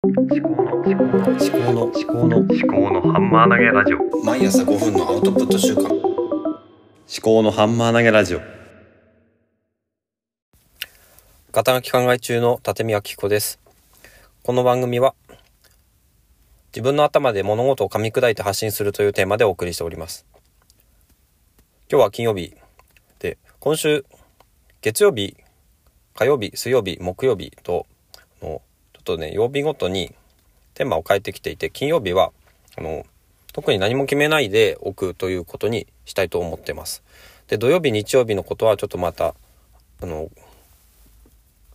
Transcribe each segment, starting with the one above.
思考の思考の思考の思考の思考のハンマー投げラジオ毎朝5分のアウトプット週間思考のハンマー投げラジオ肩書き考え中の立見明彦です。この番組は自分の頭で物事を噛み砕いて発信するというテーマでお送りしております。今日は金曜日で、今週月曜日、火曜日、水曜日、木曜日とのとね曜日ごとにテーマを変えてきていて、金曜日はあの特に何も決めないでおくということにしたいと思ってます。で土曜日日曜日のことはちょっとまたあの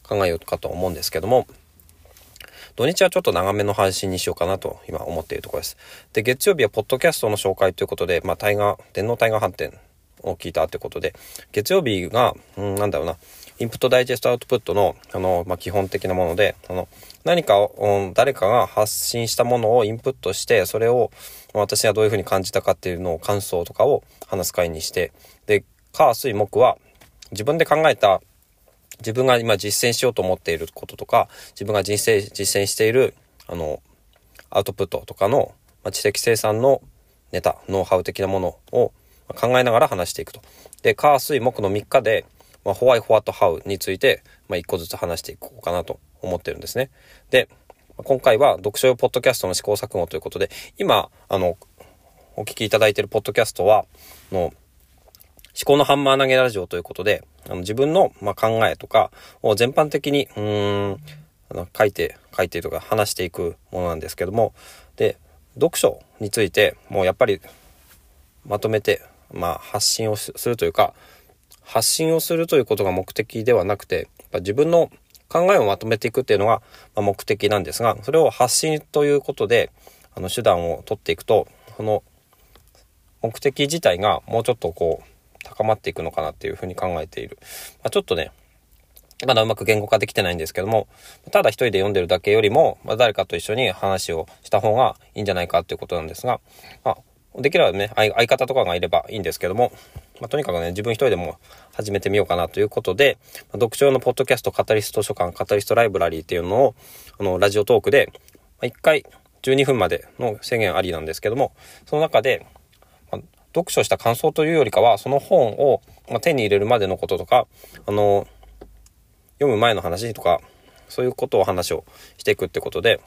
考えようかと思うんですけども、土日はちょっと長めの配信にしようかなと今思っているところです。で、月曜日はポッドキャストの紹介ということで、まあ、タイガー、電脳タイガー反転を聞いたということで、月曜日が、うん、なんだろうな、インプットダイジェストアウトプットの、あの、まあ、基本的なもので、あの、何かを、誰かが発信したものをインプットして、それを私がどういうふうに感じたかっていうのを感想とかを話す会にして、で、火、水、木は自分で考えた自分が今実践しようと思っていることとか、自分が実践、実践している、あの、アウトプットとかの、まあ、知的生産のネタ、ノウハウ的なものを考えながら話していくと。で、火、水、木の3日で、まあ、ホワイ、ホワット、ハウについて、まあ、1個ずつ話していこうかなと思ってるんですね。で、今回は読書用ポッドキャストの試行錯誤ということで、今、あの、お聞きいただいているポッドキャストは、の、思考のハンマー投げラジオということで、あの自分の、まあ、考えとかを全般的に、うん、あの書いて、書いてとか話していくものなんですけども、で、読書について、もうやっぱりまとめて、まあ、発信をするというか、発信をするということが目的ではなくて、自分の考えをまとめていくっていうのが目的なんですが、それを発信ということで、あの、手段を取っていくと、その、目的自体がもうちょっとこう、高まっていくのかなっていうふうに考えている。まあ、ちょっとね、まだうまく言語化できてないんですけども、ただ一人で読んでるだけよりも、まあ、誰かと一緒に話をした方がいいんじゃないかっていうことなんですが、まあ、できればね、相方とかがいればいいんですけども、まあ、とにかくね、自分一人でも始めてみようかなということで、まあ、読書用のポッドキャストカタリスト図書館、カタリストライブラリーっていうのを、あの、ラジオトークで、まあ、1回12分までの制限ありなんですけども、その中で、まあ読書した感想というよりかは、その本を、ま、手に入れるまでのこととか、あの、読む前の話とか、そういうことを話をしていくってことで、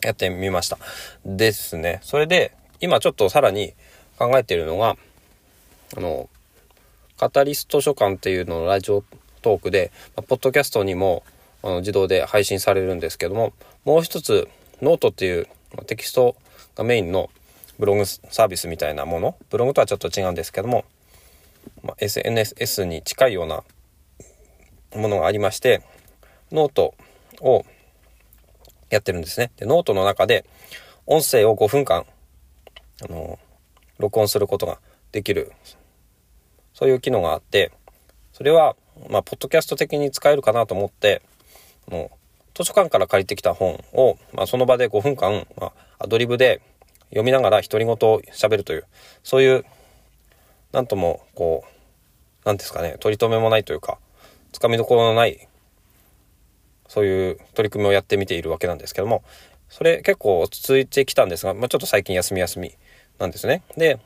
やってみました。ですね。それで、今ちょっとさらに考えているのが、あの、カタリスト書館っていうののラジオトークで、まあポッドキャストにもあの自動で配信されるんですけども、もう一つ、ノートっていうまあテキストがメインのブログサービスみたいなもの、ブログとはちょっと違うんですけども、まあ、SNS に近いようなものがありまして、ノートをやってるんですね。で、ノートの中で音声を5分間、あの、録音することができる、そういう機能があって、それは、まあ、ポッドキャスト的に使えるかなと思って、もう、図書館から借りてきた本を、まあ、その場で5分間、まあ、アドリブで読みながら独り言を喋るという、そういう、なんとも、こう、なんですかね、取り留めもないというか、つかみどころのない、そういう取り組みをやってみているわけなんですけども、それ結構続いてきたんですが、まあ、ちょっと最近休み休みなんですね。で、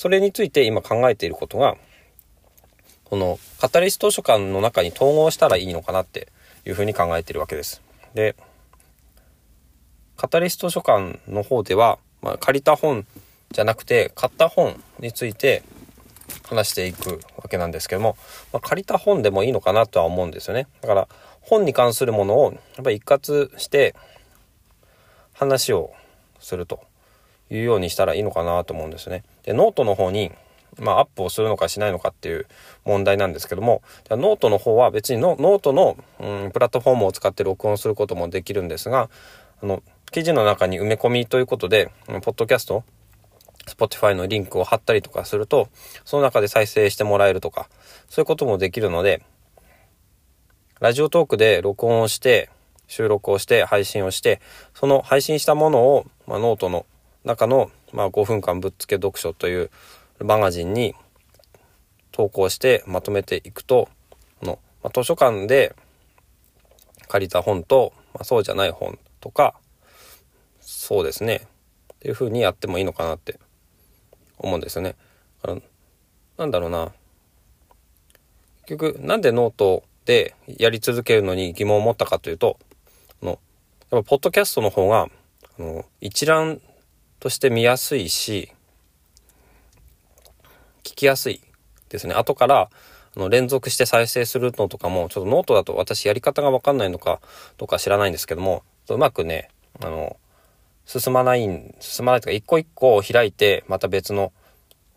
それについて今考えていることが、このカタリスト図書館の中に統合したらいいのかなっていうふうに考えているわけです。で、カタリスト図書館の方では、まあ、借りた本じゃなくて買った本について話していくわけなんですけども、まあ、借りた本でもいいのかなとは思うんですよね。だから本に関するものをやっぱり一括して話をするというようにしたらいいのかなと思うんですね。で、ノートの方に、まあ、アップをするのかしないのかっていう問題なんですけども、ノートの方は別にノノートの、うん、プラットフォームを使って録音することもできるんですが、あの、記事の中に埋め込みということで、ポッドキャスト、Spotify のリンクを貼ったりとかすると、その中で再生してもらえるとか、そういうこともできるので、ラジオトークで録音をして、収録をして、配信をして、その配信したものを、まあ、ノートの中の、まあ、5分間ぶっつけ読書というマガジンに投稿してまとめていくと、この、まあ、図書館で借りた本と、まあ、そうじゃない本とか、そうですね。っていう風にやってもいいのかなって思うんですよね。あのなんだろうな。結局、なんでノートでやり続けるのに疑問を持ったかというと、あの、やっぱポッドキャストの方が、あの、一覧として見やすいし、聞きやすいですね。後から、あの連続して再生するのとかも、ちょっとノートだと私やり方がわかんないのかどうか知らないんですけども、うまくね、あの、進まない、進まないというか、一個一個を開いて、また別の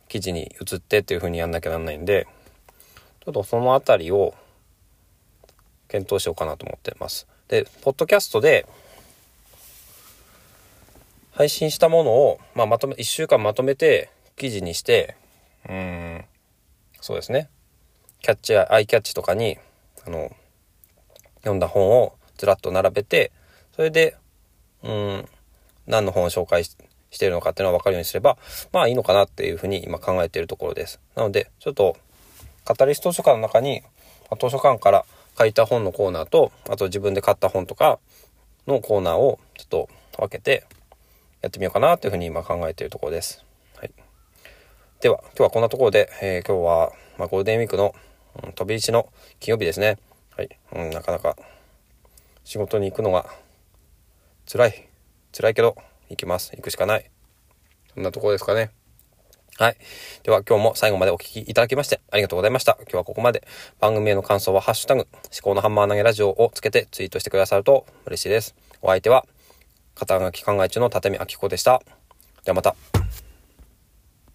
記事に移ってっていう風にやんなきゃなんないんで、ちょっとそのあたりを検討しようかなと思ってます。で、ポッドキャストで配信したものを、まあ、まとめ、1週間まとめて記事にして、うん、そうですね。キャッチやアイキャッチとかに、あの、読んだ本をずらっと並べて、それで、うん、何の本を紹介してるのかっていうのが分かるようにすれば、まあいいのかなっていうふうに今考えているところです。なので、ちょっと、カタリス図書館の中に、図書館から書いた本のコーナーと、あと自分で買った本とかのコーナーをちょっと分けてやってみようかなというふうに今考えているところです。はい。では、今日はこんなところで、えー、今日は、まあ、ゴールデンウィークの、うん、飛び石の金曜日ですね。はい。うん、なかなか仕事に行くのが辛い。辛いけど、行きます。行くしかない。そんなところですかね。はい。では今日も最後までお聴きいただきましてありがとうございました。今日はここまで番組への感想はハッシュタグ、思考のハンマー投げラジオをつけてツイートしてくださると嬉しいです。お相手は、肩書き考え中の立見明子でした。ではまた。